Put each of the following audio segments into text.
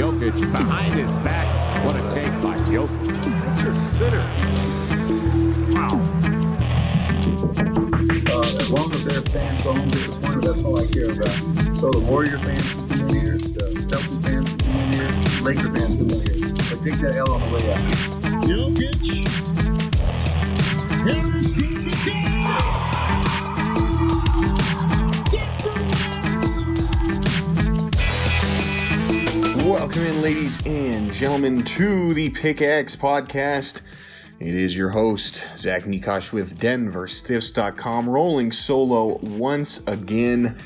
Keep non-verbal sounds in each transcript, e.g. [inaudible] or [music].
Jokic behind his back. What a take by Jokic. That's your sitter. Wow. Uh, as long as their fans go home disappointed, that's all I care about. So the Warrior fans can come in here, the Celtics fans can come in here, Laker fans can come in here. But take that L on the way out. Jokic. Harris goes the Welcome in, ladies and gentlemen, to the Pickaxe Podcast. It is your host, Zach Nikosh with DenverStiffs.com, rolling solo once again.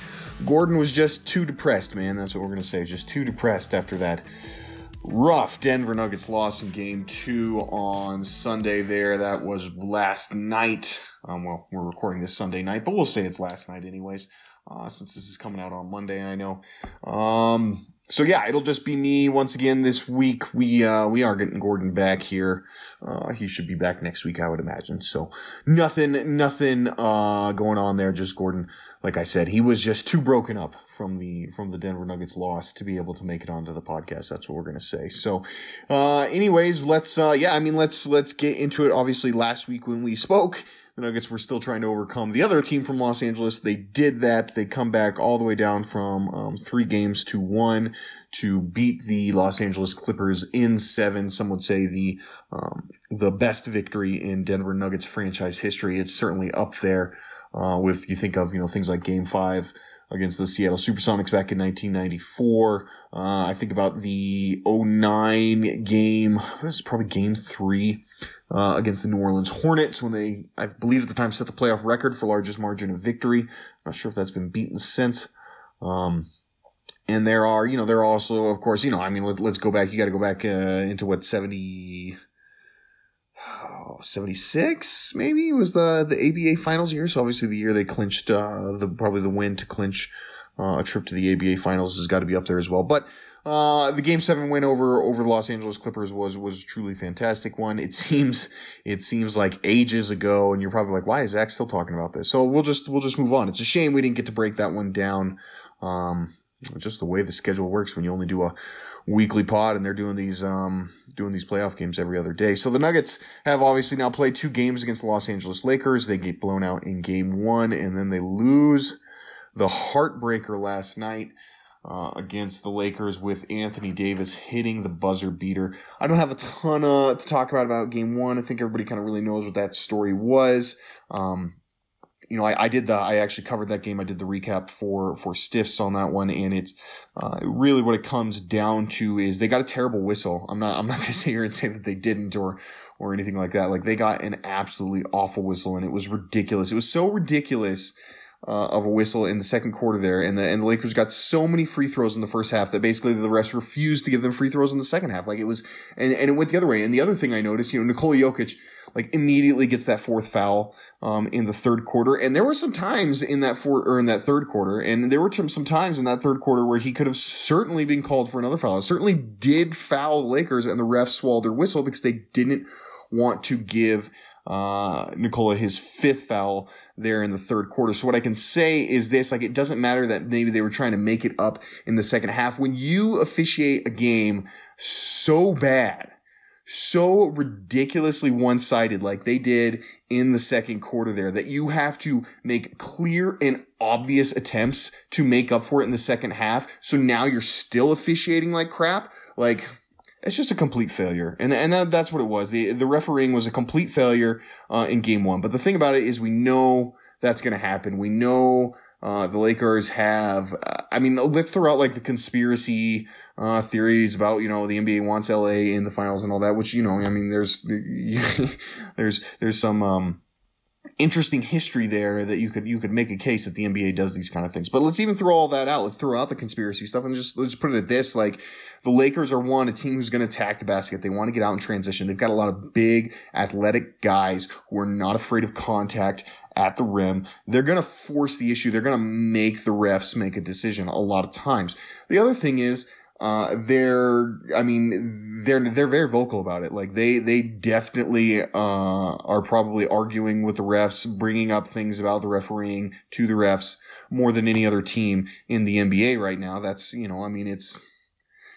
Gordon was just too depressed, man. That's what we're going to say. Just too depressed after that rough Denver Nuggets loss in game two on Sunday there. That was last night. Um, well, we're recording this Sunday night, but we'll say it's last night anyways, uh, since this is coming out on Monday, I know. Um, so yeah, it'll just be me once again this week. We uh, we are getting Gordon back here. Uh, he should be back next week, I would imagine. So nothing, nothing uh, going on there. Just Gordon, like I said, he was just too broken up from the from the Denver Nuggets loss to be able to make it onto the podcast. That's what we're gonna say. So, uh, anyways, let's uh, yeah, I mean let's let's get into it. Obviously, last week when we spoke the Nuggets were still trying to overcome the other team from Los Angeles. They did that. They come back all the way down from um, three games to one to beat the Los Angeles Clippers in seven. Some would say the um, the best victory in Denver Nuggets franchise history. It's certainly up there uh, with you think of you know things like Game Five against the Seattle Supersonics back in 1994. Uh, I think about the 09 game. This is probably game three uh, against the New Orleans Hornets when they, I believe at the time, set the playoff record for largest margin of victory. Not sure if that's been beaten since. Um, and there are, you know, there are also, of course, you know, I mean, let, us go back. You got to go back uh, into what 70, oh, 76 maybe was the the ABA finals year. So obviously the year they clinched uh, the probably the win to clinch uh, a trip to the ABA finals has got to be up there as well. But uh, the game seven win over over the Los Angeles Clippers was was truly fantastic one. It [laughs] seems it seems like ages ago, and you're probably like, why is Zach still talking about this? So we'll just we'll just move on. It's a shame we didn't get to break that one down. Um, just the way the schedule works when you only do a weekly pod and they're doing these um doing these playoff games every other day. So the Nuggets have obviously now played two games against the Los Angeles Lakers. They get blown out in game 1 and then they lose the heartbreaker last night uh, against the Lakers with Anthony Davis hitting the buzzer beater. I don't have a ton uh, to talk about about game 1. I think everybody kind of really knows what that story was. Um you know, I, I did the, I actually covered that game. I did the recap for, for Stiffs on that one. And it's, uh, really what it comes down to is they got a terrible whistle. I'm not, I'm not [laughs] going to sit here and say that they didn't or, or anything like that. Like they got an absolutely awful whistle and it was ridiculous. It was so ridiculous. Uh, of a whistle in the second quarter there, and the and the Lakers got so many free throws in the first half that basically the refs refused to give them free throws in the second half. Like it was, and, and it went the other way. And the other thing I noticed, you know, Nikola Jokic, like immediately gets that fourth foul um, in the third quarter. And there were some times in that fourth or in that third quarter, and there were some, some times in that third quarter where he could have certainly been called for another foul. certainly did foul the Lakers, and the refs swallowed their whistle because they didn't want to give uh, Nikola his fifth foul there in the third quarter. So what I can say is this, like, it doesn't matter that maybe they were trying to make it up in the second half. When you officiate a game so bad, so ridiculously one sided like they did in the second quarter there that you have to make clear and obvious attempts to make up for it in the second half. So now you're still officiating like crap. Like, it's just a complete failure. And, and that, that's what it was. The, the refereeing was a complete failure, uh, in game one. But the thing about it is we know that's going to happen. We know, uh, the Lakers have, uh, I mean, let's throw out like the conspiracy, uh, theories about, you know, the NBA wants LA in the finals and all that, which, you know, I mean, there's, [laughs] there's, there's some, um, interesting history there that you could you could make a case that the NBA does these kind of things. But let's even throw all that out. Let's throw out the conspiracy stuff and just let's put it at this: like the Lakers are one a team who's going to attack the basket. They want to get out in transition. They've got a lot of big athletic guys who are not afraid of contact at the rim. They're going to force the issue. They're going to make the refs make a decision a lot of times. The other thing is uh, they're, I mean, they're, they're very vocal about it. Like they, they definitely, uh, are probably arguing with the refs, bringing up things about the refereeing to the refs more than any other team in the NBA right now. That's, you know, I mean, it's,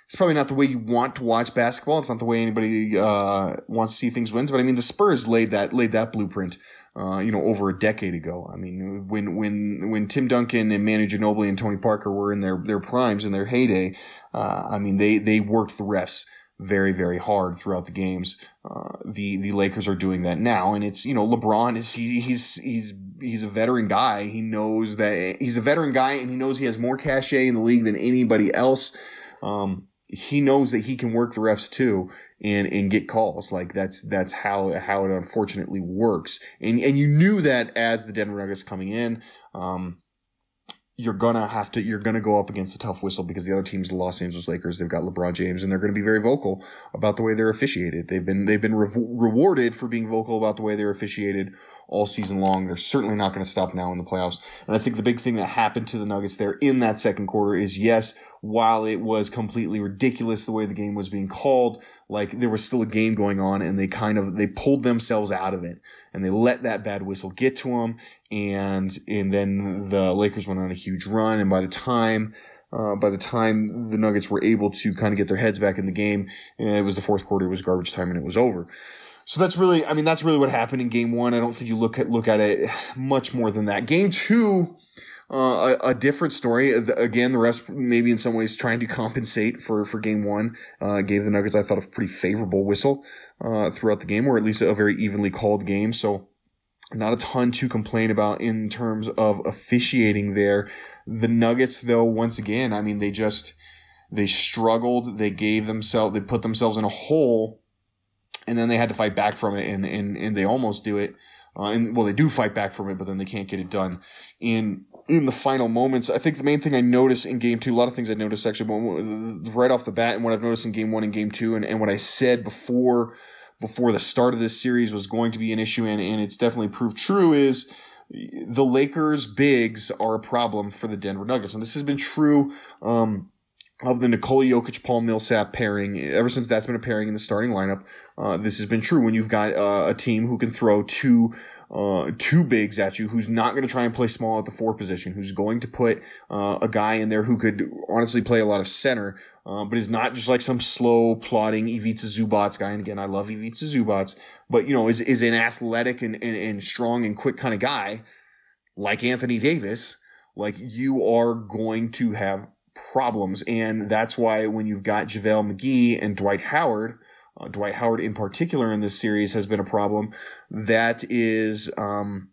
it's probably not the way you want to watch basketball. It's not the way anybody, uh, wants to see things wins. But I mean, the Spurs laid that, laid that blueprint. Uh, you know, over a decade ago. I mean, when when when Tim Duncan and Manu Ginobili and Tony Parker were in their their primes and their heyday, uh, I mean, they they worked the refs very very hard throughout the games. Uh, the the Lakers are doing that now, and it's you know LeBron is he, he's he's he's a veteran guy. He knows that he's a veteran guy, and he knows he has more cachet in the league than anybody else. Um, he knows that he can work the refs too and and get calls. Like that's that's how how it unfortunately works. And and you knew that as the Denver Nuggets coming in. Um, you're gonna have to you're gonna go up against a tough whistle because the other team's the Los Angeles Lakers. They've got LeBron James, and they're going to be very vocal about the way they're officiated. They've been they've been re- rewarded for being vocal about the way they're officiated all season long. They're certainly not going to stop now in the playoffs. And I think the big thing that happened to the Nuggets there in that second quarter is yes, while it was completely ridiculous the way the game was being called, like there was still a game going on, and they kind of they pulled themselves out of it and they let that bad whistle get to them and and then the Lakers went on a huge run, and by the time uh, by the time the Nuggets were able to kind of get their heads back in the game, it was the fourth quarter, it was garbage time, and it was over. So that's really, I mean, that's really what happened in game one. I don't think you look at look at it much more than that. Game two, uh, a, a, different story. Again, the rest maybe in some ways trying to compensate for for game one. Uh, gave the Nuggets, I thought, a pretty favorable whistle uh, throughout the game, or at least a very evenly called game. So not a ton to complain about in terms of officiating there. The Nuggets, though, once again, I mean, they just they struggled. They gave themselves they put themselves in a hole, and then they had to fight back from it, and and and they almost do it. Uh, and well, they do fight back from it, but then they can't get it done in in the final moments. I think the main thing I noticed in game two, a lot of things I noticed actually right off the bat, and what I've noticed in game one and game two, and, and what I said before before the start of this series was going to be an issue, and, and it's definitely proved true, is the Lakers' bigs are a problem for the Denver Nuggets. And this has been true um, of the Nikola Jokic Paul Millsap pairing ever since that's been a pairing in the starting lineup. Uh, this has been true when you've got uh, a team who can throw two uh, two bigs at you, who's not going to try and play small at the four position, who's going to put uh, a guy in there who could honestly play a lot of center, uh, but is not just like some slow plodding Ivica Zubac guy. And again, I love Ivica Zubac, but you know, is is an athletic and, and, and strong and quick kind of guy like Anthony Davis. Like you are going to have problems, and that's why when you've got JaVale McGee and Dwight Howard uh, Dwight Howard in particular in this series has been a problem. That is, um,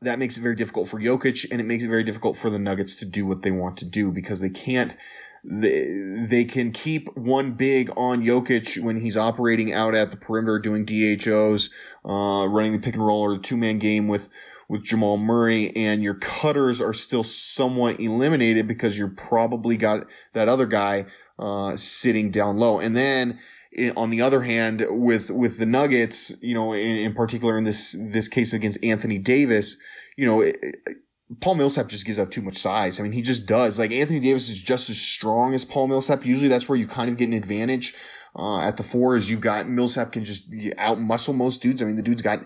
that makes it very difficult for Jokic and it makes it very difficult for the Nuggets to do what they want to do because they can't, they, they can keep one big on Jokic when he's operating out at the perimeter doing DHOs, uh, running the pick and roll or the two man game with, with Jamal Murray and your cutters are still somewhat eliminated because you're probably got that other guy, uh, sitting down low. And then, on the other hand, with with the Nuggets, you know, in, in particular in this this case against Anthony Davis, you know, it, Paul Millsap just gives up too much size. I mean, he just does. Like Anthony Davis is just as strong as Paul Millsap. Usually, that's where you kind of get an advantage. Uh, at the four is you've got Millsap can just out muscle most dudes. I mean, the dude's got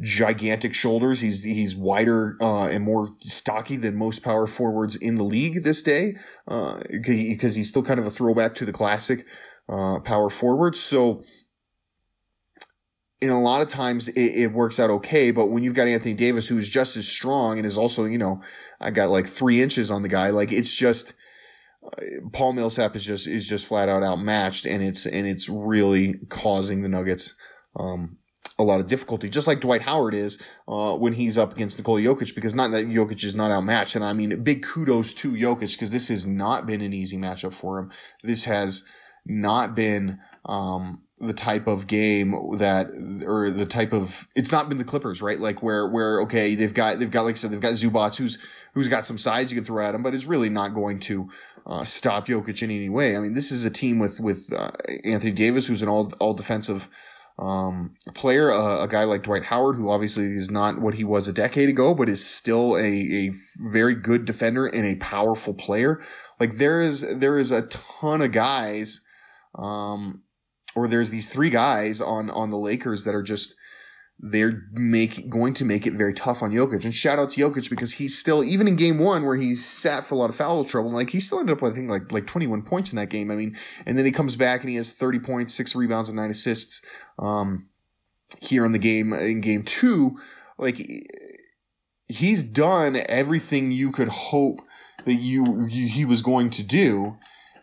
gigantic shoulders. He's he's wider uh, and more stocky than most power forwards in the league this day. Uh, because he's still kind of a throwback to the classic uh, power forward. So, in a lot of times it, it, works out okay, but when you've got Anthony Davis, who's just as strong and is also, you know, I got like three inches on the guy, like it's just, uh, Paul Millsap is just, is just flat out outmatched and it's, and it's really causing the Nuggets, um, a lot of difficulty, just like Dwight Howard is uh, when he's up against Nikola Jokic, because not that Jokic is not outmatched. And I mean, big kudos to Jokic because this has not been an easy matchup for him. This has not been um, the type of game that or the type of it's not been the Clippers, right? Like where where okay, they've got they've got like I said, they've got Zubac who's who's got some size you can throw at him, but it's really not going to uh, stop Jokic in any way. I mean, this is a team with with uh, Anthony Davis, who's an all all defensive um, player, uh, a guy like Dwight Howard, who obviously is not what he was a decade ago, but is still a, a very good defender and a powerful player. Like there is there is a ton of guys, um, or there's these three guys on on the Lakers that are just they're make going to make it very tough on Jokic. And shout out to Jokic because he's still even in game one where he sat for a lot of foul trouble, like he still ended up with I think like like 21 points in that game. I mean, and then he comes back and he has 30 points, six rebounds, and nine assists. Um, here in the game in game two, like he's done everything you could hope that you, you he was going to do,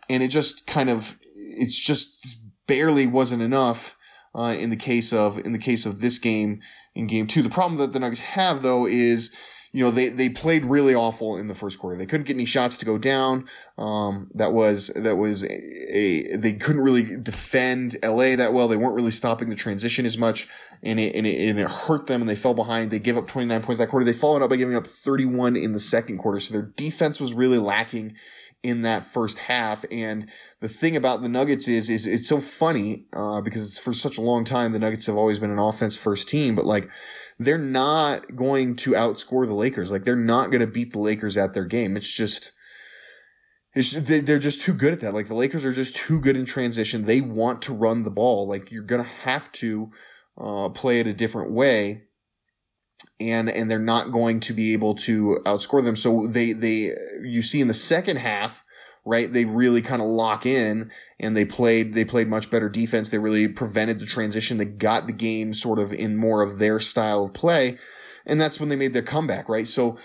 and it just kind of it's just barely wasn't enough uh, in the case of in the case of this game in game two. The problem that the Nuggets have though is you know they they played really awful in the first quarter. They couldn't get any shots to go down. Um, that was that was a, a, they couldn't really defend LA that well. They weren't really stopping the transition as much, and it and it, and it hurt them. And they fell behind. They gave up 29 points that quarter. They followed up by giving up 31 in the second quarter. So their defense was really lacking in that first half. And the thing about the Nuggets is, is it's so funny, uh, because it's for such a long time, the Nuggets have always been an offense first team, but like, they're not going to outscore the Lakers. Like, they're not going to beat the Lakers at their game. It's just, it's, they're just too good at that. Like, the Lakers are just too good in transition. They want to run the ball. Like, you're going to have to, uh, play it a different way and and they're not going to be able to outscore them. So they they you see in the second half, right? They really kind of lock in and they played they played much better defense. They really prevented the transition. They got the game sort of in more of their style of play, and that's when they made their comeback, right? So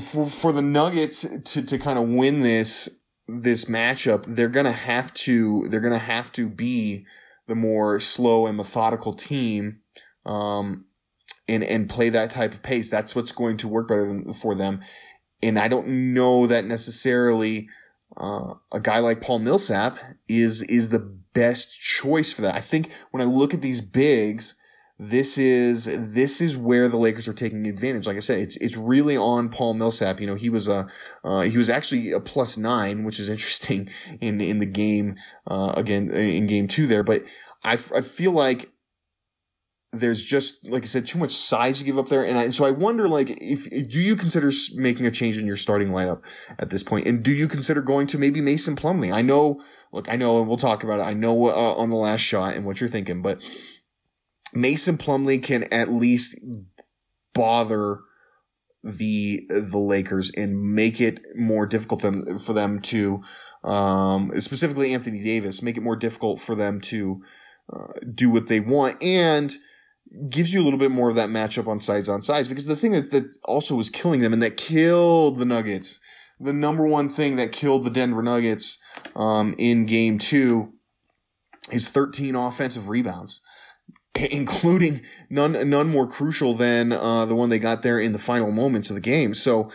for for the Nuggets to to kind of win this this matchup, they're gonna have to they're gonna have to be the more slow and methodical team. Um, and and play that type of pace. That's what's going to work better than, for them. And I don't know that necessarily uh, a guy like Paul Millsap is is the best choice for that. I think when I look at these bigs, this is this is where the Lakers are taking advantage. Like I said, it's it's really on Paul Millsap. You know, he was a uh, he was actually a plus nine, which is [laughs] interesting in in the game uh, again in game two there. But I I feel like there's just like I said, too much size to give up there, and, I, and so I wonder, like, if do you consider making a change in your starting lineup at this point, and do you consider going to maybe Mason Plumlee? I know, look, I know, and we'll talk about it. I know uh, on the last shot and what you're thinking, but Mason Plumlee can at least bother the the Lakers and make it more difficult them, for them to, um, specifically Anthony Davis, make it more difficult for them to uh, do what they want and gives you a little bit more of that matchup on sides on sides because the thing that, that also was killing them and that killed the Nuggets, the number one thing that killed the Denver Nuggets um, in game two is 13 offensive rebounds, [laughs] including none none more crucial than uh, the one they got there in the final moments of the game. So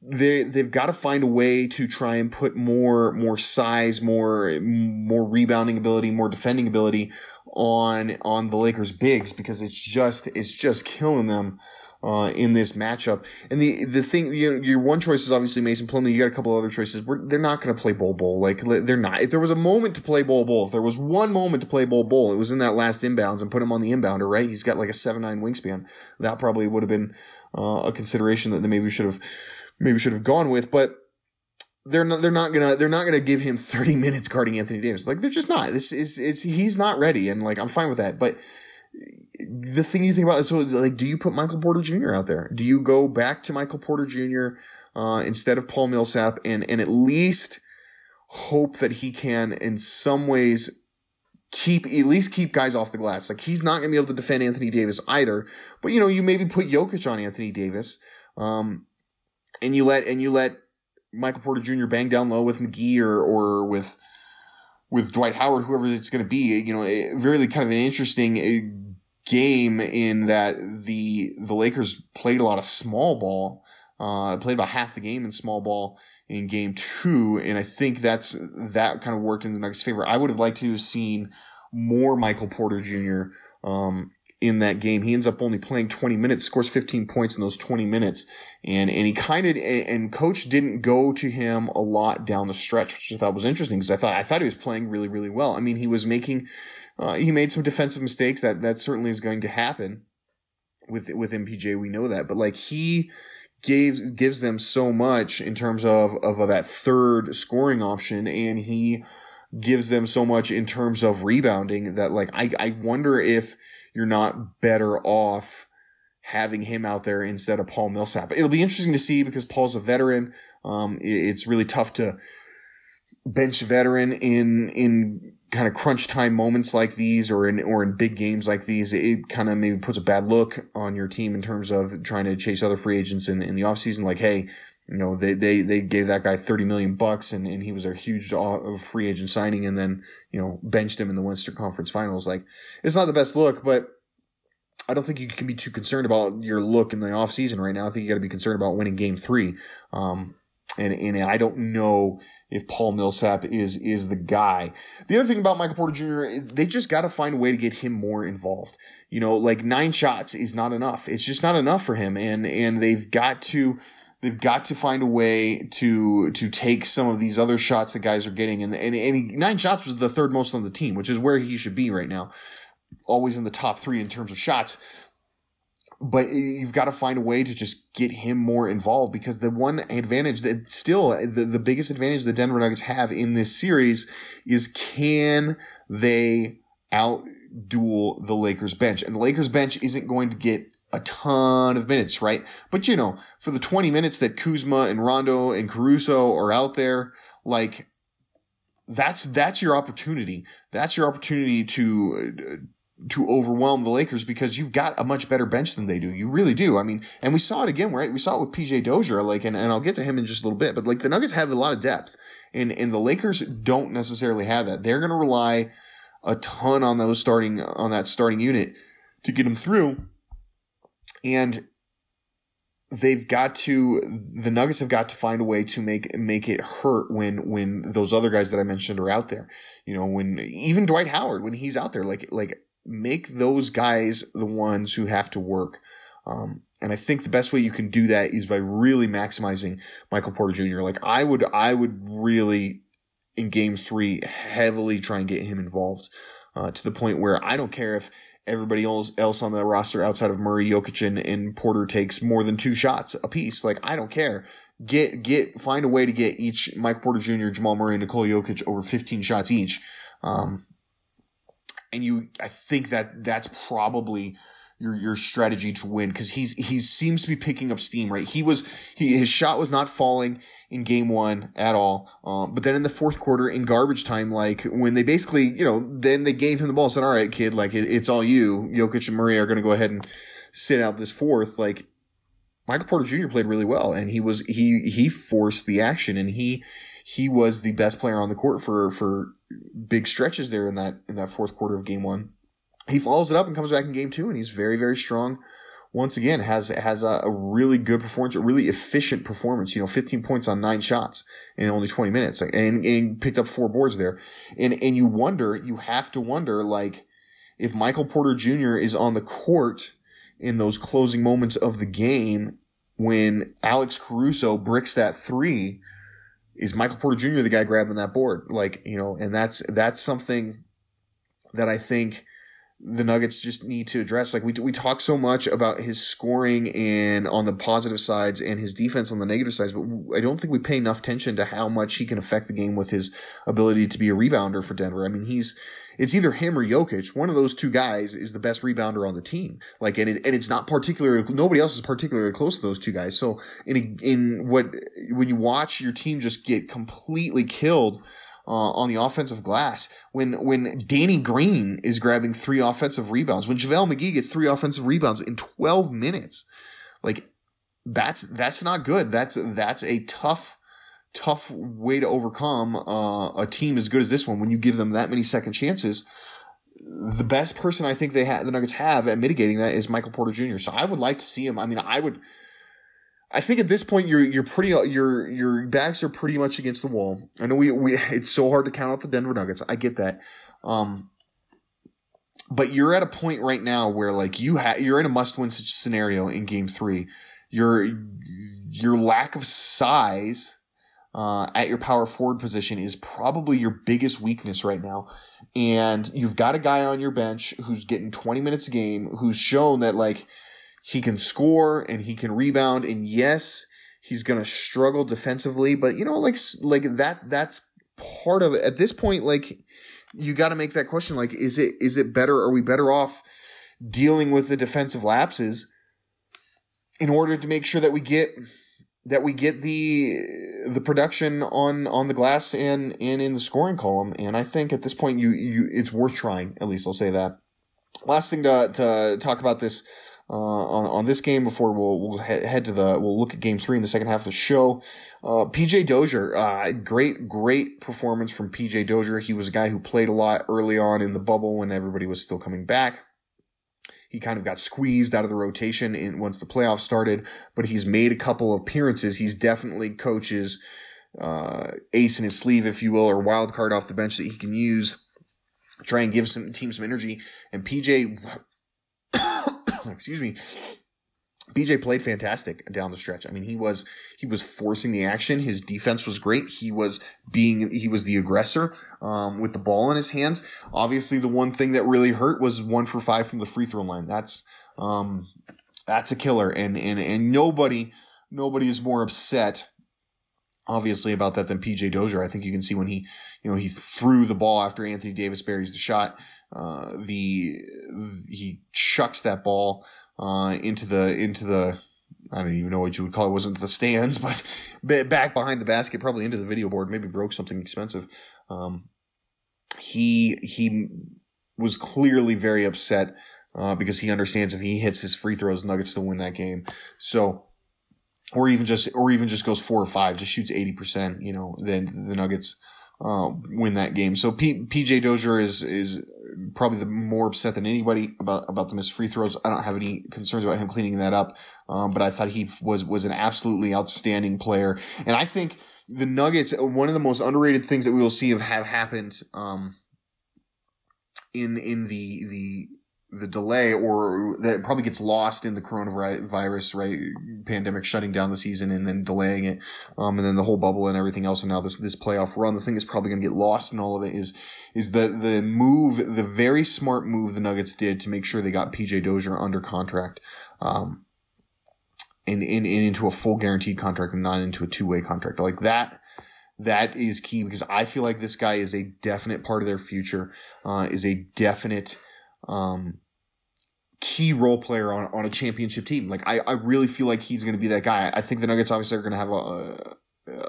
they they've got to find a way to try and put more more size, more more rebounding ability, more defending ability on on the Lakers bigs because it's just it's just killing them uh, in this matchup. And the the thing you know, your one choice is obviously Mason Plumlee. You got a couple other choices. We're, they're not going to play Bol Bol. Like they're not. If there was a moment to play Bol Bol, if there was one moment to play Bol Bol, it was in that last inbounds and put him on the inbounder. Right? He's got like a seven nine wingspan. That probably would have been uh, a consideration that maybe we should have maybe should have gone with, but they're not they're not gonna they're not gonna give him 30 [laughs] minutes guarding Anthony Davis. Like they're just not. This is it's he's not ready, and like I'm fine with that. But the thing you think about is so like, do you put Michael Porter Jr. out there? Do you go back to Michael Porter Jr. Uh, instead of Paul Millsap and and at least hope that he can in some ways keep at least keep guys off the glass. Like he's not gonna be able to defend Anthony Davis either. But you know, you maybe put Jokic on Anthony Davis. Um, and you let and you let Michael Porter Jr. bang down low with McGee or or with with Dwight Howard, whoever it's going to be. You know, a, really kind of an interesting uh, game in that the the Lakers played a lot of small ball, uh, played about half the game in small ball in game two, and I think that's that kind of worked in the Nuggets' favor. I would have liked to have seen more Michael Porter Jr. Um, in that game. He ends up only playing 20 minutes, scores 15 points in those 20 minutes. And, and he kind of, and coach didn't go to him a lot down the stretch, which I thought was interesting because I thought, I thought he was playing really, really well. I mean, he was making, uh, he made some defensive mistakes that, that certainly is going to happen with, with MPJ. We know that, but like he, gave gives them so much in terms of of that third scoring option, and he gives them so much in terms of rebounding that like I I wonder if you're not better off having him out there instead of Paul Millsap. It'll be interesting to see because Paul's a veteran. Um, it's really tough to bench veteran in in kind of crunch time moments like these or in or in big games like these it kind of maybe puts a bad look on your team in terms of trying to chase other free agents in, in the offseason like hey you know they, they they gave that guy 30 million bucks and, and he was a huge free agent signing and then you know benched him in the Western Conference Finals like it's not the best look but I don't think you can be too concerned about your look in the offseason right now. I think you got to be concerned about winning game three. Um, and, and I don't know if Paul Millsap is is the guy. The other thing about Michael Porter Jr. they just got to find a way to get him more involved. You know, like nine shots is not enough. It's just not enough for him, and and they've got to they've got to find a way to to take some of these other shots that guys are getting. And and, and he, nine shots was the third most on the team, which is where he should be right now. Always in the top three in terms of shots but you've got to find a way to just get him more involved because the one advantage that still the, the biggest advantage the Denver Nuggets have in this series is can they out duel the Lakers bench? And the Lakers bench isn't going to get a ton of minutes, right? But you know, for the 20 minutes that Kuzma and Rondo and Caruso are out there, like that's that's your opportunity. That's your opportunity to uh, to overwhelm the Lakers because you've got a much better bench than they do. You really do. I mean, and we saw it again, right? We saw it with PJ Dozier, like, and, and I'll get to him in just a little bit, but like the Nuggets have a lot of depth and, and the Lakers don't necessarily have that. They're going to rely a ton on those starting, on that starting unit to get them through. And they've got to the Nuggets have got to find a way to make make it hurt when when those other guys that I mentioned are out there. You know, when even Dwight Howard when he's out there, like like make those guys the ones who have to work. Um, and I think the best way you can do that is by really maximizing Michael Porter Jr. Like I would, I would really in game three heavily try and get him involved uh, to the point where I don't care if everybody else, else on the roster outside of Murray, Jokic, and, and Porter takes more than two shots a piece. Like I don't care. Get get find a way to get each Mike Porter Jr., Jamal Murray, Nikola Jokic over 15 shots each. Um, and you I think that that's probably your your strategy to win because he's he seems to be picking up steam right he was he his shot was not falling in game one at all um, but then in the fourth quarter in garbage time like when they basically you know then they gave him the ball said all right kid like it, it's all you Jokic and Murray are going to go ahead and sit out this fourth like Michael Porter Jr. played really well and he was he he forced the action and he he was the best player on the court for for big stretches there in that in that fourth quarter of game one. He follows it up and comes back in game two, and he's very very strong. Once again, has has a, a really good performance, a really efficient performance. You know, 15 points on nine shots in only 20 minutes, and, and picked up four boards there. And and you wonder, you have to wonder, like if Michael Porter Jr. is on the court in those closing moments of the game when Alex Caruso bricks that three is Michael Porter Jr. the guy grabbing that board? Like, you know, and that's that's something that I think the Nuggets just need to address. Like we we talk so much about his scoring and on the positive sides and his defense on the negative sides, but I don't think we pay enough attention to how much he can affect the game with his ability to be a rebounder for Denver. I mean, he's it's either him or Jokic. One of those two guys is the best rebounder on the team. Like, and it, and it's not particularly nobody else is particularly close to those two guys. So in a, in what when you watch your team just get completely killed. Uh, on the offensive glass, when when Danny Green is grabbing three offensive rebounds, when JaVale McGee gets three offensive rebounds in 12 minutes, like that's that's not good. That's that's a tough tough way to overcome uh, a team as good as this one when you give them that many second chances. The best person I think they have, the Nuggets have at mitigating that is Michael Porter Jr. So I would like to see him. I mean, I would. I think at this point you're you're pretty your your backs are pretty much against the wall. I know we we [laughs] it's so hard to count out the Denver Nuggets. I get that. Um but you're at a point right now where like you have you're in a must win scenario in game 3. Your your lack of size uh, at your power forward position is probably your biggest weakness right now. And you've got a guy on your bench who's getting 20 minutes a game, who's shown that like he can score and he can rebound. And yes, he's going to struggle defensively, but you know, like, like that, that's part of it. At this point, like, you got to make that question. Like, is it, is it better? Are we better off dealing with the defensive lapses in order to make sure that we get, that we get the the production on on the glass and and in the scoring column and i think at this point you you it's worth trying at least i'll say that last thing to, to talk about this uh, on, on this game before we'll, we'll head to the we'll look at game three in the second half of the show. Uh, PJ Dozier, uh, great great performance from PJ Dozier. He was a guy who played a lot early on in the bubble when everybody was still coming back. He kind of got squeezed out of the rotation in, once the playoffs started, but he's made a couple of appearances. He's definitely coaches uh, ace in his sleeve, if you will, or wild card off the bench that he can use. Try and give some team some energy. And PJ excuse me, BJ played fantastic down the stretch. I mean, he was he was forcing the action. His defense was great. He was being he was the aggressor um, with the ball in his hands. Obviously, the one thing that really hurt was one for five from the free throw line. That's um, that's a killer, and and and nobody nobody is more upset obviously about that than PJ Dozier. I think you can see when he, you know, he threw the ball after Anthony Davis buries the shot. Uh, the he chucks that ball uh, into the into the I don't even know what you would call it. it wasn't the stands, [laughs] but back behind the basket, probably into the video board. Maybe broke something expensive. Um, he he was clearly very upset uh, because he understands if he hits his free throws, Nuggets to win that game. So, or even just or even just goes four or five, just shoots eighty percent. You know, then the Nuggets uh, win that game. So P- PJ Dozier is is probably the more upset than anybody about about the missed free throws. I don't have any concerns about him cleaning that up, um, but I thought he was was an absolutely outstanding player, and I think the Nuggets one of the most underrated things that we will see have, have happened um, in in the the the delay or that probably gets lost in the coronavirus right? Pandemic shutting down the season and then delaying it um and then the whole bubble and everything else and now this this playoff run. The thing that's probably going to get lost in all of it is is the the move the very smart move the nuggets did to make sure they got pj dozier under contract um and, and, and into a full guaranteed contract and not into a two-way contract. Like that that is key because I feel like this guy is a definite part of their future, uh, is a definite um, key role player on, on a championship team. Like I, I really feel like he's going to be that guy. I think the Nuggets obviously are going to have a, a,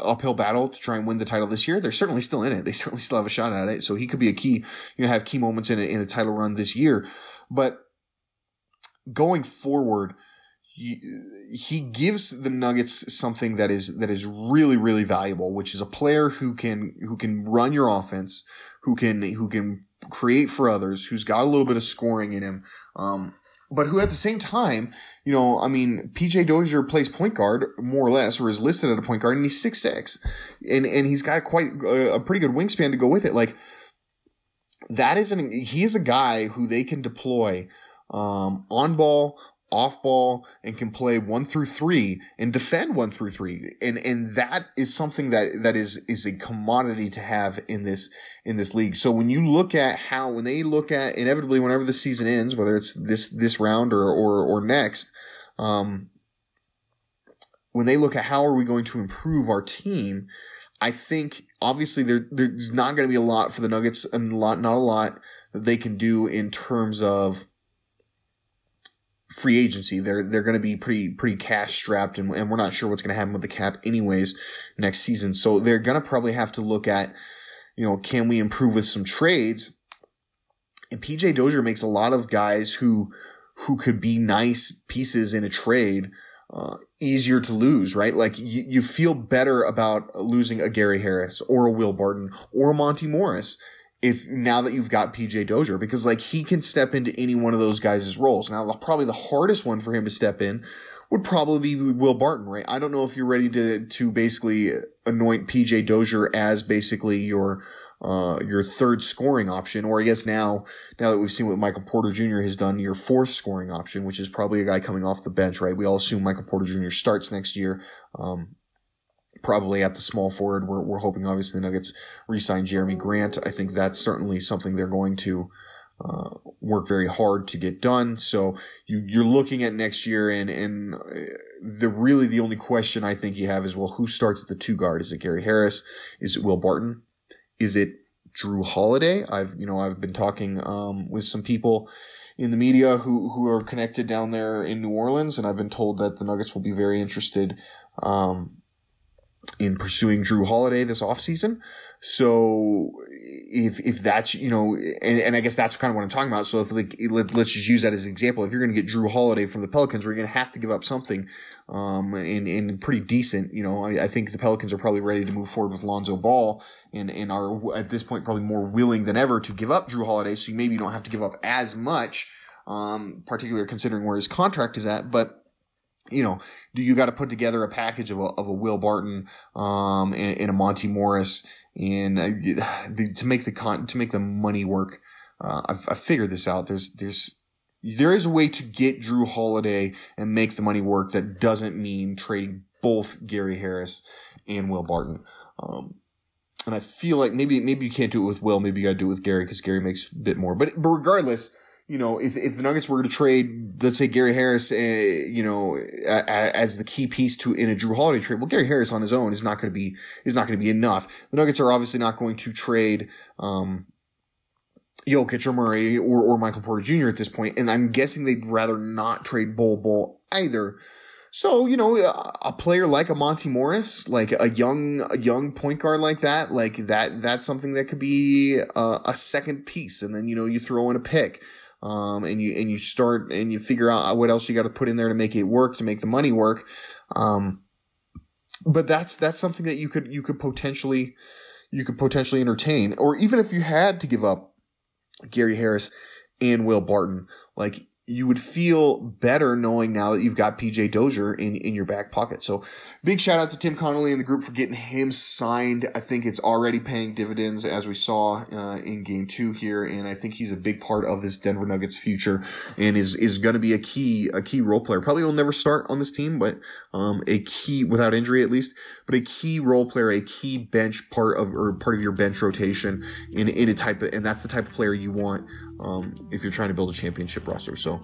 uphill battle to try and win the title this year. They're certainly still in it. They certainly still have a shot at it. So he could be a key, you know, have key moments in a, in a title run this year. But going forward, he gives the Nuggets something that is that is really really valuable, which is a player who can who can run your offense, who can who can create for others, who's got a little bit of scoring in him, um, but who at the same time, you know, I mean, PJ Dozier plays point guard more or less, or is listed at a point guard, and he's six six, and and he's got quite a, a pretty good wingspan to go with it. Like that is an he is a guy who they can deploy um, on ball off ball and can play one through three and defend one through three. And, and that is something that, that is, is a commodity to have in this, in this league. So when you look at how, when they look at inevitably whenever the season ends, whether it's this, this round or, or, or next, um, when they look at how are we going to improve our team, I think obviously there, there's not going to be a lot for the Nuggets and a lot, not a lot that they can do in terms of free agency. They're they're going to be pretty pretty cash strapped, and, and we're not sure what's going to happen with the cap anyways next season. So they're going to probably have to look at, you know, can we improve with some trades? And PJ Dozier makes a lot of guys who who could be nice pieces in a trade uh, easier to lose, right? Like you, you feel better about losing a Gary Harris or a Will Barton or a Monte Morris if now that you've got PJ Dozier because like he can step into any one of those guys' roles. Now probably the hardest one for him to step in would probably be Will Barton, right? I don't know if you're ready to to basically anoint PJ Dozier as basically your uh, your third scoring option, or I guess now now that we've seen what Michael Porter Jr. has done, your fourth scoring option, which is probably a guy coming off the bench, right? We all assume Michael Porter Jr. starts next year. Um, probably at the small forward. We're, we're hoping obviously the Nuggets re-sign Jerami Grant. I think that's certainly something they're going to uh, work very hard to get done. So you, you're looking at next year and, and uh, the really the only question I think you have is, well, who starts at the two guard? Is it Gary Harris? Is it Will Barton? Is it Jrue Holiday? I've, you know, I've been talking, um, with some people in the media who, who are connected down there in New Orleans, and I've been told that the Nuggets will be very interested, um, in pursuing Jrue Holiday this offseason. So if if that's you know, and, and I guess that's kind of what I'm talking about. So if like let, us just use that as an example. If you're going to get Jrue Holiday from the Pelicans, we're going to have to give up something, um, and and pretty decent. You know, I, I, think the Pelicans are probably ready to move forward with Lonzo Ball, and and are at this point probably more willing than ever to give up Jrue Holiday. So maybe you don't have to give up as much, um, particularly considering where his contract is at, but you know, do you got to put together a package of a, of a Will Barton, um, and, and a Monte Morris and uh, [sighs] the, to make the con, to make the money work. Uh, I've, I've figured this out. There's, there's, there is a way to get Jrue Holiday and make the money work that doesn't mean trading both Gary Harris and Will Barton. Um, and I feel like maybe, maybe you can't do it with Will. Maybe you got to do it with Gary because Gary makes a bit more. But, but regardless, you know, if, if the Nuggets were to trade, let's say Gary Harris, uh, you know, as the key piece to in a Jrue Holiday trade, well, Gary Harris on his own is not going to be is not going to be enough. The Nuggets are obviously not going to trade. Um, Jokic or Murray or, or Michael Porter Jr. at this point, and I'm guessing they'd rather not trade Bol Bol either. So you know, a player like a Monte Morris, like a young a young point guard like that, like that that's something that could be a, a second piece, and then you know you throw in a pick um, and you and you start and you figure out what else you got to put in there to make it work to make the money work. Um, but that's that's something that you could you could potentially you could potentially entertain, or even if you had to give up Gary Harris and Will Barton, like you would feel better knowing now that you've got PJ Dozier in, in your back pocket. So big shout out to Tim Connelly and the group for getting him signed. I think it's already paying dividends as we saw uh, in game two here. And I think he's a big part of this Denver Nuggets future and is, is going to be a key, a key role player. Probably will never start on this team, but, um, a key without injury at least, but a key role player, a key bench part of, or part of your bench rotation in, in a type of, and that's the type of player you want, um, if you're trying to build a championship roster. So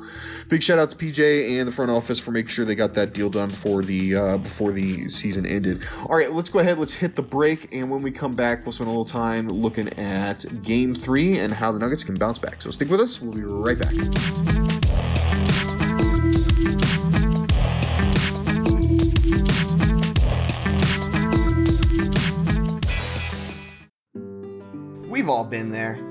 big shout out to PJ and the front office for making sure they got that deal done for the uh, before the season ended. All right, let's go ahead. Let's hit the break, and when we come back, we'll spend a little time looking at Game Three and how the Nuggets can bounce back. So stick with us. We'll be right back. We've all been there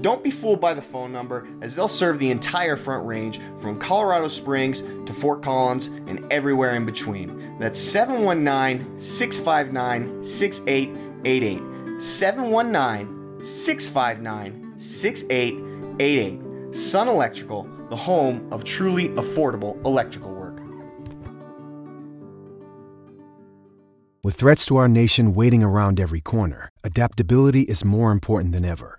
don't be fooled by the phone number, as they'll serve the entire Front Range from Colorado Springs to Fort Collins and everywhere in between. That's 719 659 6888. 719 659 6888. Sun Electrical, the home of truly affordable electrical work. With threats to our nation waiting around every corner, adaptability is more important than ever.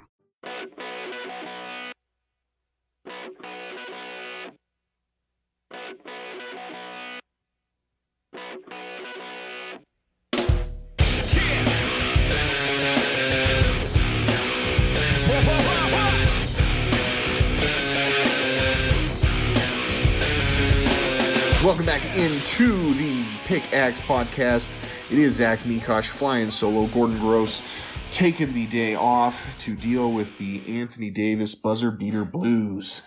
Welcome back into the Pickaxe podcast. It is Zach Mikosh flying solo. Gordon Gross taking the day off to deal with the Anthony Davis buzzer beater blues.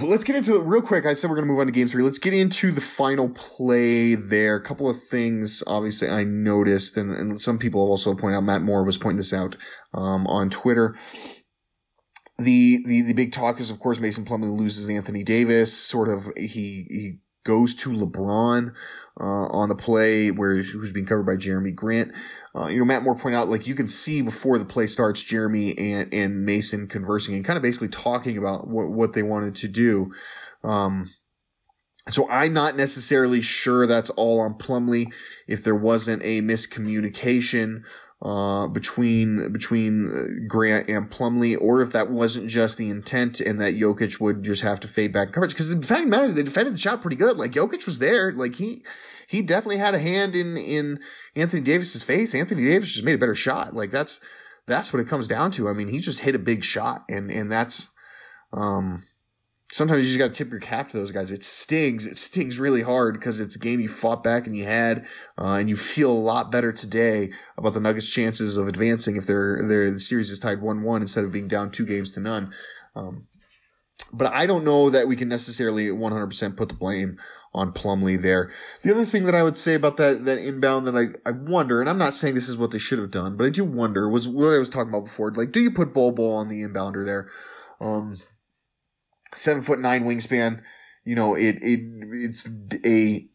Let's get into it real quick. I said we're going to move on to game three. Let's get into the final play there. A couple of things, obviously, I noticed, and, and some people also point out, Matt Moore was pointing this out um, on Twitter the, the the big talk is of course Mason Plumlee loses Anthony Davis. Sort of he he goes to LeBron uh, on the play where who's being covered by Jerami Grant. Uh, you know, Matt Moore pointed out like you can see before the play starts, Jerami and and Mason conversing and kind of basically talking about what what they wanted to do. Um, so I'm not necessarily sure that's all on Plumlee. If there wasn't a miscommunication uh, between between uh, Grant and Plumlee, or if that wasn't just the intent and that Jokic would just have to fade back coverage. Because the fact of the matter is, they defended the shot pretty good. Like Jokic was there, like he he definitely had a hand in in Anthony Davis's face. Anthony Davis just made a better shot. Like that's that's what it comes down to. I mean, he just hit a big shot, and and that's um sometimes you just got to tip your cap to those guys. It stings. It stings really hard because it's a game you fought back and you had, uh, and you feel a lot better today about the Nuggets' chances of advancing if they're, they're the series is tied one one instead of being down two games to none. Um, but I don't know that we can necessarily 100% put the blame on Plumlee there. The other thing that I would say about that that inbound that I, I wonder, and I'm not saying this is what they should have done, but I do wonder was what I was talking about before. Like, do you put Bol Bol on the inbounder there? Um, seven foot nine wingspan. You know, it it it's a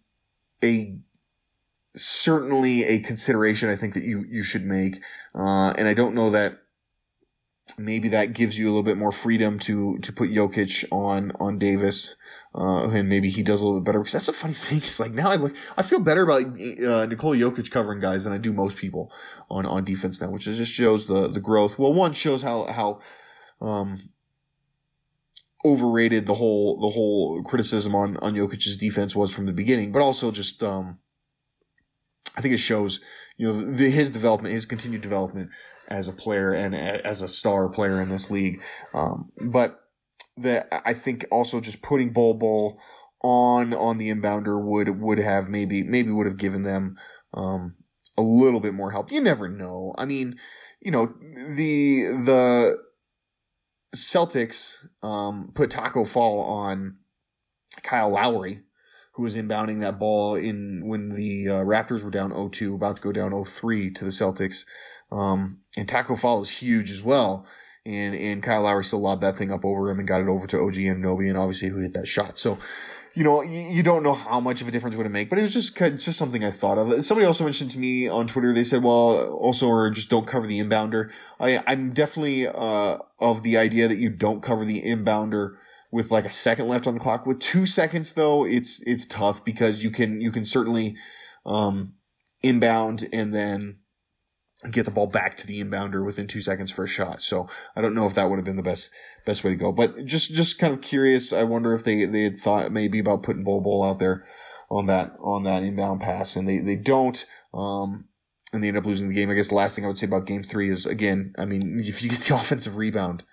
a certainly a consideration I think that you you should make. Uh, and I don't know that maybe that gives you a little bit more freedom to to put Jokic on on Davis. Uh, and maybe he does a little bit better because that's a funny [laughs] thing. It's like now I look, I feel better about uh, Nikola Jokic covering guys than I do most people on on defense now, which just shows the the growth. Well, one shows how how um, overrated the whole the whole criticism on on Jokic's defense was from the beginning, but also just um, I think it shows you know the, his development, his continued development as a player and as a star player in this league. Um, but that I think also just putting Bol Bol on on the inbounder would would have maybe maybe would have given them um, a little bit more help. You never know. I mean, you know the the Celtics um, put Tacko Fall on Kyle Lowry, who was inbounding that ball in when the uh, Raptors were down 0-2, about to go down 0-3 to the Celtics. Um, and Tacko Fall is huge as well. And and Kyle Lowry still lobbed that thing up over him and got it over to OG Anunoby, and obviously who hit that shot. So you know, you, don't know how much of a difference it would make, but it was just just something I thought of. Somebody also mentioned to me on Twitter. They said, "Well, also, or just don't cover the inbounder." I I'm definitely uh, of the idea that you don't cover the inbounder with like a second left on the clock. With two seconds though, it's it's tough because you can you can certainly um, inbound and then get the ball back to the inbounder within two seconds for a shot. So I don't know if that would have been the best best way to go. But just just kind of curious. I wonder if they they had thought maybe about putting Bol Bol out there on that on that inbound pass, and they they don't. Um, and they end up losing the game. I guess the last thing I would say about Game Three is again, I mean, if you get the [laughs] offensive rebound,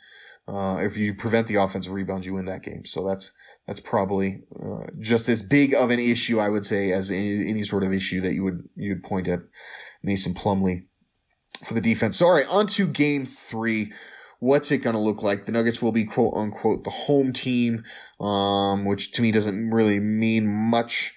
uh, if you prevent the offensive rebound, you win that game. So that's that's probably uh, just as big of an issue, I would say, as any, any sort of issue that you would you would point at Mason Plumlee for the defense. So, all right, on to Game Three what's it going to look like? The Nuggets will be quote unquote the home team, um, which to me doesn't really mean much.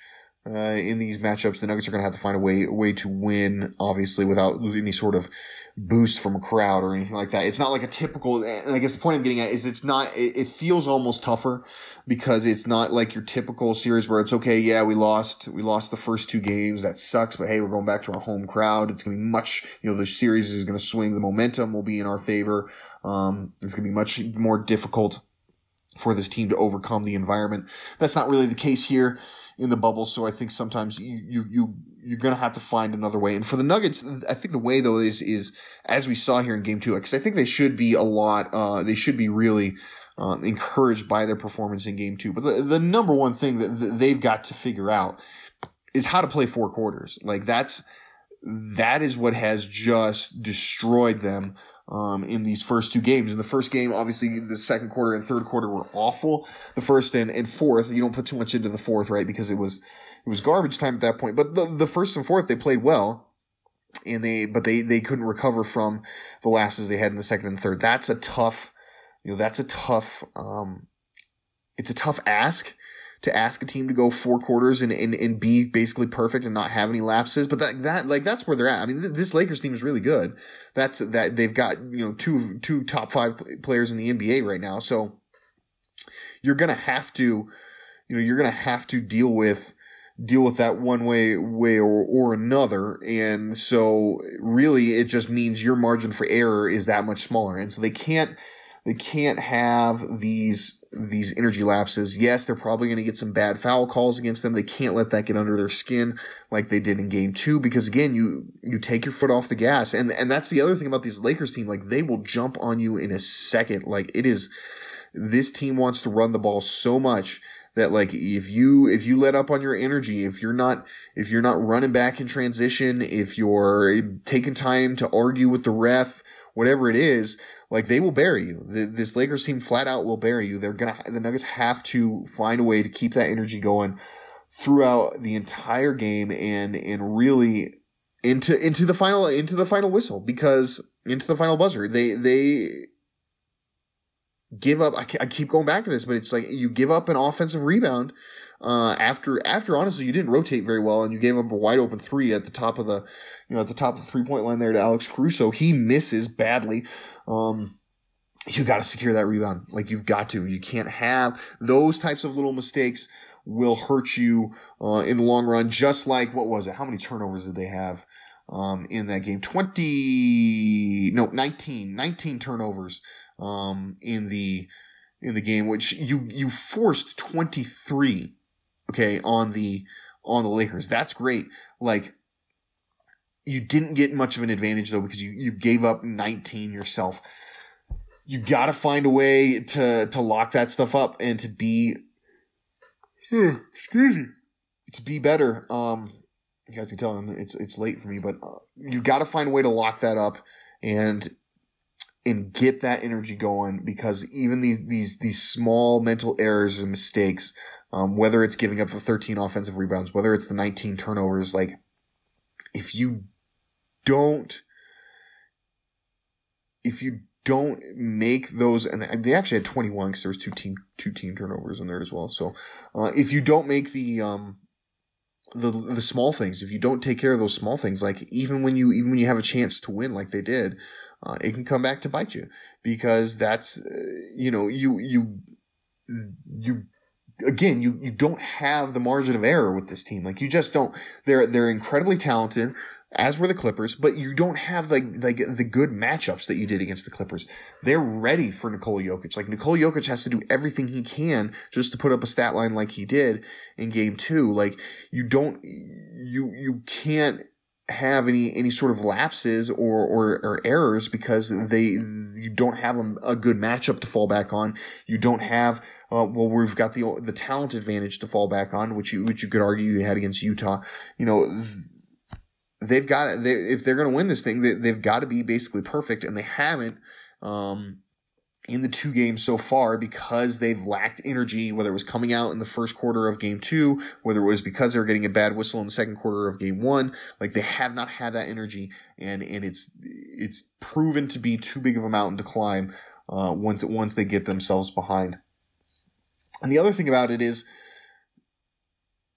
Uh, in these matchups, the Nuggets are going to have to find a way way to win, obviously, without losing any sort of boost from a crowd or anything like that. It's not like a typical. And I guess the point I'm getting at is it's not. It, it feels almost tougher because it's not like your typical series where it's okay. Yeah, we lost. We lost the first two games. That sucks. But hey, we're going back to our home crowd. It's going to be much. You know, the series is going to swing. The momentum will be in our favor. Um, it's going to be much more difficult for this team to overcome the environment. That's not really the case here in the bubble. So I think sometimes you you you you're gonna have to find another way. And for the Nuggets, I think the way though is is as we saw here in Game Two, because I think they should be a lot. Uh, they should be really. Uh, encouraged by their performance in game two. But the, the number one thing that they've got to figure out is how to play four quarters. Like that's, that is what has just destroyed them um, in these first two games. In the first game, obviously, the second quarter and third quarter were awful. The first and, and fourth, you don't put too much into the fourth, right? Because it was it was garbage time at that point. But the, the first and fourth, they played well. And they, but they, they couldn't recover from the lapses they had in the second and third. That's a tough, you know, that's a tough, um, it's a tough ask to ask a team to go four quarters and, and, and be basically perfect and not have any lapses. But that, that, like, that's where they're at. I mean, th- this Lakers team is really good. That's that they've got, you know, two, two top five players in the NBA right now. So you're going to have to, you know, you're going to have to deal with, deal with that one way way or, or another and so really it just means your margin for error is that much smaller and so they can't they can't have these these energy lapses. Yes, they're probably going to get some bad foul calls against them. They can't let that get under their skin like they did in game 2 because again, you you take your foot off the gas. And and that's the other thing about these Lakers team like they will jump on you in a second. Like it is this team wants to run the ball so much that like if you if you let up on your energy if you're not if you're not running back in transition if you're taking time to argue with the ref whatever it is like they will bury you. The, this Lakers team flat out will bury you. They're gonna the Nuggets have to find a way to keep that energy going throughout the entire game and and really into into the final into the final whistle because into the final buzzer they they give up I, keep going back to this but it's like you give up an offensive rebound uh, after after honestly you didn't rotate very well and you gave up a wide open three at the top of the you know at the top of the three point line there to Alex Caruso he misses badly um, you got to secure that rebound. Like you've got to. You can't have those types of little mistakes will hurt you uh, in the long run. Just like what was it? How many turnovers did they have um, in that game? Twenty, no, 19, 19 turnovers um, in the in the game, which you you forced twenty three. Okay, on the on the Lakers. That's great. Like you didn't get much of an advantage though because you, you gave up 19 yourself. You got to find a way to to lock that stuff up and to be hmm, excuse me to be better. Um, you guys can tell him it's it's late for me, but uh, you got to find a way to lock that up and and get that energy going because even these these these small mental errors and mistakes, um, whether it's giving up the 13 offensive rebounds, whether it's the 19 turnovers, like if you don't if you don't make those and they actually had 21 because there was two team two team turnovers in there as well. So uh, if you don't make the um the the small things if you don't take care of those small things like even when you even when you have a chance to win like they did uh, it can come back to bite you because that's uh, you know you you you again you you don't have the margin of error with this team like you just don't they're they're incredibly talented as were the Clippers, but you don't have like like the good matchups that you did against the Clippers. They're ready for Nikola Jokic. Like Nikola Jokic has to do everything he can just to put up a stat line like he did in game two. Like you don't you you can't have any any sort of lapses or, or, or errors because they you don't have a, a, good matchup to fall back on. You don't have uh, well we've got the the talent advantage to fall back on, which you which you could argue you had against Utah. You know they've got they, if they're going to win this thing, they, they've got to be basically perfect, and they haven't um, in the two games so far because they've lacked energy. Whether it was coming out in the first quarter of game two, whether it was because they were getting a bad whistle in the second quarter of game one, like they have not had that energy, and and it's it's proven to be too big of a mountain to climb uh, once once they get themselves behind. And the other thing about it is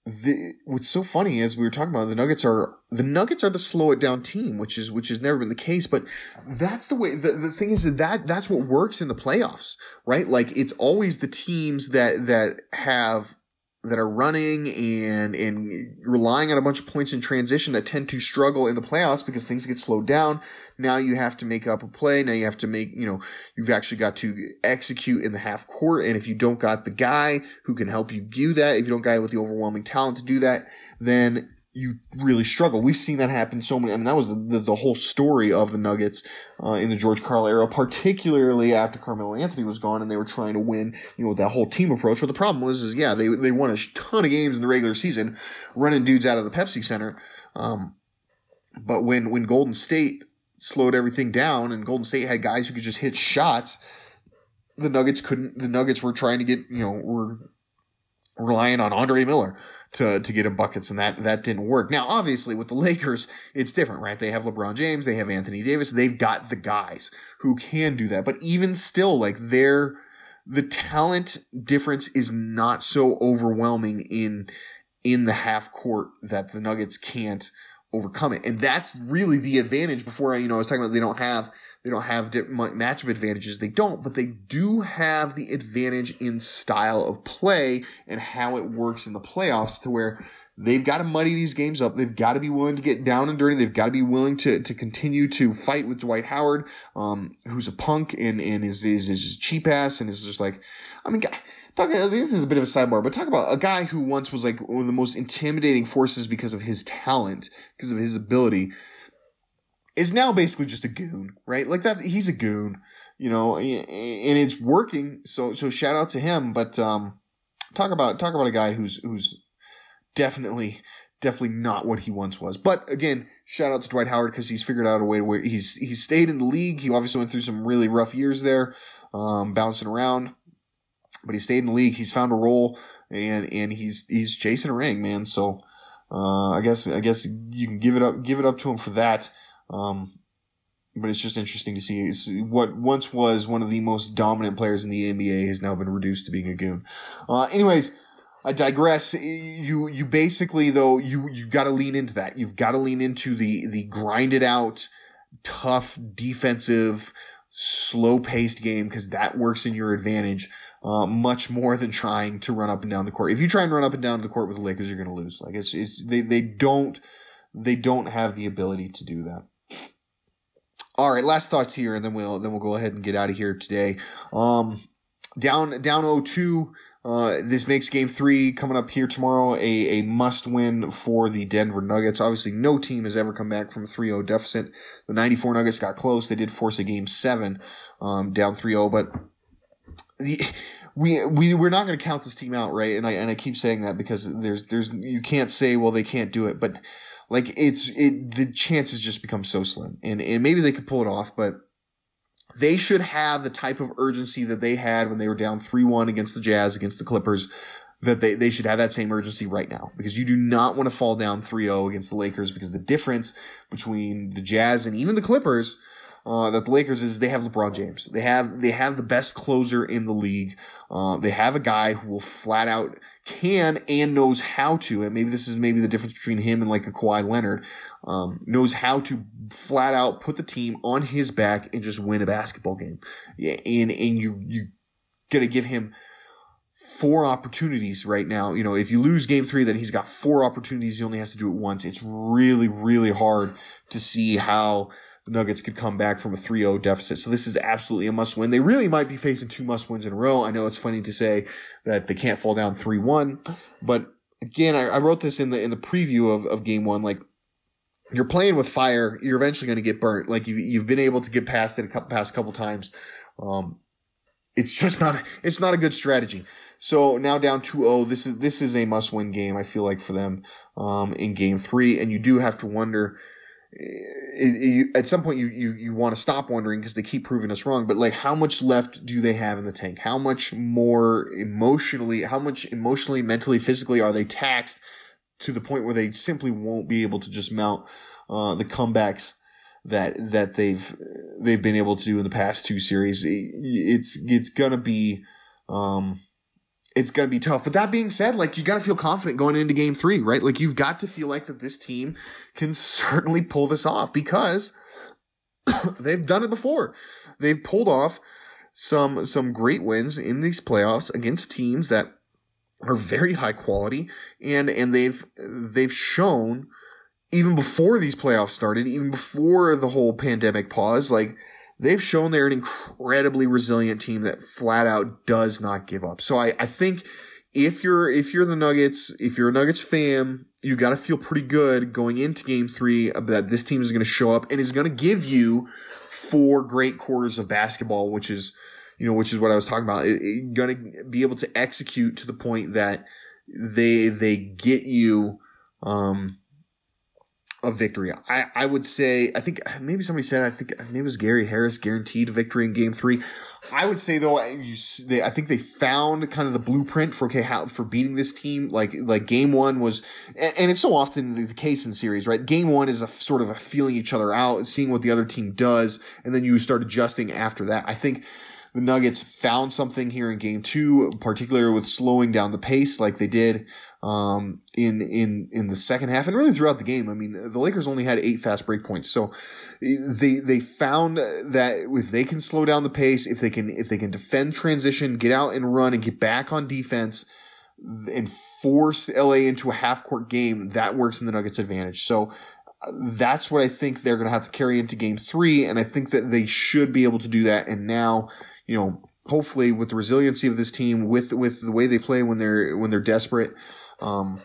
the what's so funny is we were talking about the Nuggets are the Nuggets are the slow it down team, which is which has never been the case. But that's the way. The, the thing is that, that that's what works in the playoffs, right? Like it's always the teams that that have that are running and and relying on a bunch of points in transition that tend to struggle in the playoffs because things get slowed down. Now you have to make up a play. Now you have to make, you know, you've actually got to execute in the half court. And if you don't got the guy who can help you do that, if you don't got with the overwhelming talent to do that, then you really struggle. We've seen that happen so many. I mean, that was the, the, the whole story of the Nuggets uh, in the George Karl era, particularly after Carmelo Anthony was gone and they were trying to win, you know, that whole team approach. But the problem was, is yeah, they they won a ton of games in the regular season, running dudes out of the Pepsi Center. Um, but when when Golden State slowed everything down and Golden State had guys who could just hit shots, the Nuggets couldn't. The Nuggets were trying to get, you know, were relying on Andre Miller to to get him buckets, and that that didn't work. Now, obviously, with the Lakers, it's different, right? They have LeBron James, they have Anthony Davis, they've got the guys who can do that. But even still, like they're the talent difference is not so overwhelming in in the half court that the Nuggets can't overcome it, and that's really the advantage. Before I, you know, I was talking about they don't have they don't have matchup advantages. They don't, but they do have the advantage in style of play and how it works in the playoffs to where they've got to muddy these games up. They've got to be willing to get down and dirty. They've got to be willing to, to continue to fight with Dwight Howard, um, who's a punk and, and is, is, is cheap ass and is just like, I mean, talk, this is a bit of a sidebar, but talk about a guy who once was like one of the most intimidating forces because of his talent, because of his ability is now basically just a goon, right? Like that, he's a goon, you know, and it's working. So, so shout out to him. But um, talk about talk about a guy who's who's definitely definitely not what he once was. But again, shout out to Dwight Howard because he's figured out a way where he's he's stayed in the league. He obviously went through some really rough years there, um, bouncing around, but he stayed in the league. He's found a role, and and he's he's chasing a ring, man. So. Uh, I guess I guess you can give it up give it up to him for that. Um, but it's just interesting to see what once was one of the most dominant players in the NBA has now been reduced to being a goon. Uh, anyways, I digress. You you basically though you you got to lean into that. You've got to lean into the the grinded out, tough defensive, slow paced game because that works in your advantage. Uh, much more than trying to run up and down the court. If you try and run up and down the court with the Lakers, you're going to lose. Like it's, it's they they don't they don't have the ability to do that. All right, last thoughts here, and then we'll then we'll go ahead and get out of here today. Um, down down 0-2. Uh, this makes game three coming up here tomorrow a, a must win for the Denver Nuggets. Obviously, no team has ever come back from a 3 0 deficit. The 94 Nuggets got close. They did force a game seven um, down 3 0, but the, we, we, we're not going to count this team out, right? And I, and I keep saying that because there's, there's, you can't say, well, they can't do it, but like it's it the chances just become so slim. And and maybe they could pull it off, but they should have the type of urgency that they had when they were down 3-1 against the Jazz, against the Clippers, that they, they should have that same urgency right now because you do not want to fall down 3-0 against the Lakers because the difference between the Jazz and even the Clippers – uh, that the Lakers is they have LeBron James. They have they have the best closer in the league. Uh, they have a guy who will flat out can and knows how to. And maybe this is maybe the difference between him and like a Kawhi Leonard. Um, knows how to flat out put the team on his back and just win a basketball game. And and you you gonna give him four opportunities right now. You know, if you lose game three, then he's got four opportunities. He only has to do it once. It's really, really hard to see how the Nuggets could come back from a 3-0 deficit. So this is absolutely a must win. They really might be facing two must wins in a row. I know it's funny to say that they can't fall down 3-1, but again, I, I wrote this in the in the preview of, of game one, like you're playing with fire, you're eventually going to get burnt. Like you've, you've been able to get past it a couple, past couple times. Um, it's just not, it's not a good strategy. So now down 2-0, this is, this is a must win game. I feel like for them, um, in game three. And you do have to wonder, it, it, at some point you you, you want to stop wondering because they keep proving us wrong but like how much left do they have in the tank? How much more emotionally how much emotionally mentally physically are they taxed to the point where they simply won't be able to just mount uh, the comebacks that that they've they've been able to do in the past two series? It's it's gonna be um it's going to be tough. But that being said, like you got to feel confident going into game three, right? Like you've got to feel like that this team can certainly pull this off because [coughs] they've done it before. They've pulled off some some great wins in these playoffs against teams that are very high quality and and they've they've shown even before these playoffs started, even before the whole pandemic pause, like they've shown they're an incredibly resilient team that flat out does not give up. So I, I think if you're if you're the Nuggets, if you're a Nuggets fan, you got to feel pretty good going into Game Three that this team is going to show up and is going to give you four great quarters of basketball, which is you know which is what I was talking about. Going to be able to execute to the point that they they get you. Um, a victory. I, I would say, I think maybe somebody said, I think maybe it was Gary Harris guaranteed victory in game three. I would say though, you, they, I think they found kind of the blueprint for, okay, how, for beating this team. Like, like game one was, and, and it's so often the case in series, right? Game one is a sort of a feeling each other out, seeing what the other team does, and then you start adjusting after that. I think, the Nuggets found something here in game two, particularly with slowing down the pace like they did um, in in in the second half and really throughout the game. I mean, the Lakers only had eight fast break points, so they they found that if they can slow down the pace, if they can if they can defend transition, get out and run, and get back on defense, and force LA into a half court game, that works in the Nuggets' advantage. So that's what I think they're going to have to carry into game three. And I think that they should be able to do that. And now, you know, hopefully with the resiliency of this team, with, with the way they play when they're, when they're desperate, um,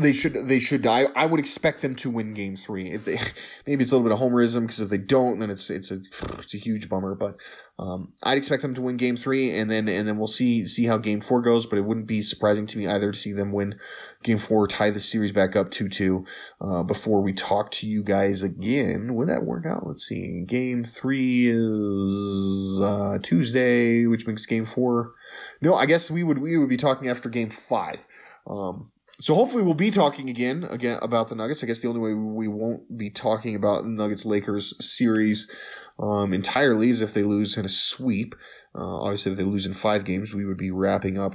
they should they should I, I would expect them to win game three. If they [laughs] maybe it's a little bit of homerism because if they don't then it's it's a it's a huge bummer but um, I'd expect them to win game three and then and then we'll see see how game four goes but it wouldn't be surprising to me either to see them win game four tie the series back up 2-2 uh, before we talk to you guys again. Would that work out? Let's see. Game three is uh, Tuesday which makes game four no I guess we would we would be talking after game five. Um, so hopefully we'll be talking again again about the Nuggets. I guess the only way we won't be talking about the Nuggets Lakers series um, entirely is if they lose in a sweep. Uh, obviously, if they lose in five games, we would be wrapping up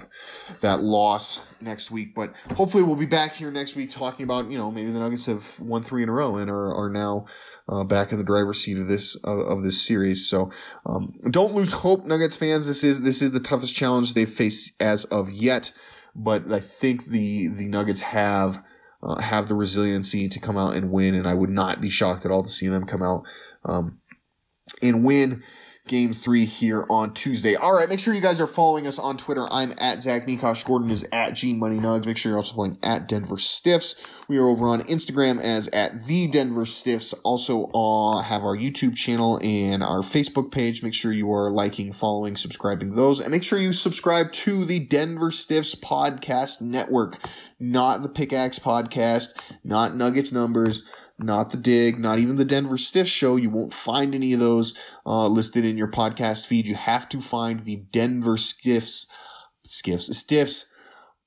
that loss next week. But hopefully, we'll be back here next week talking about you know maybe the Nuggets have won three in a row and are are now uh, back in the driver's seat of this of, of this series. So um, don't lose hope, Nuggets fans. This is this is the toughest challenge they've faced as of yet but I think the the Nuggets have uh, have the resiliency to come out and win, and I would not be shocked at all to see them come out um, and win game three here on Tuesday. All right, make sure you guys are following us on Twitter. I'm at Zach Mikosh. Gordon is at G Money Nugs. Make sure you're also following at Denver Stiffs. We are over on Instagram as at the Denver Stiffs. Also uh, have our YouTube channel and our Facebook page. Make sure you are liking, following, subscribing those, and make sure you subscribe to the Denver Stiffs podcast network, not the Pickaxe podcast, not Nuggets numbers not the dig, not even the Denver Stiff show. You won't find any of those uh, listed in your podcast feed. You have to find the Denver Stiffs, Skiffs, Stiffs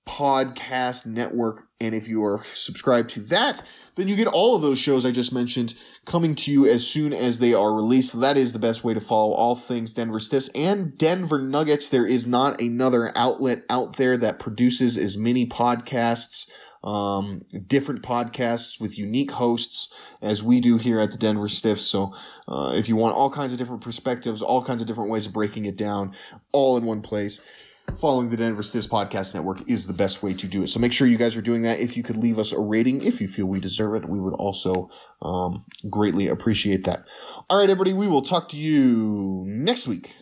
podcast network. And if you are subscribed to that, then you get all of those shows I just mentioned coming to you as soon as they are released. So that is the best way to follow all things Denver Stiffs and Denver Nuggets. There is not another outlet out there that produces as many podcasts um, different podcasts with unique hosts as we do here at the Denver Stiffs. So uh, if you want all kinds of different perspectives, all kinds of different ways of breaking it down, all in one place. Following the Denver Stiffs Podcast Network is the best way to do it. So make sure you guys are doing that. If you could leave us a rating, if you feel we deserve it, we would also um, greatly appreciate that. All right, everybody, we will talk to you next week.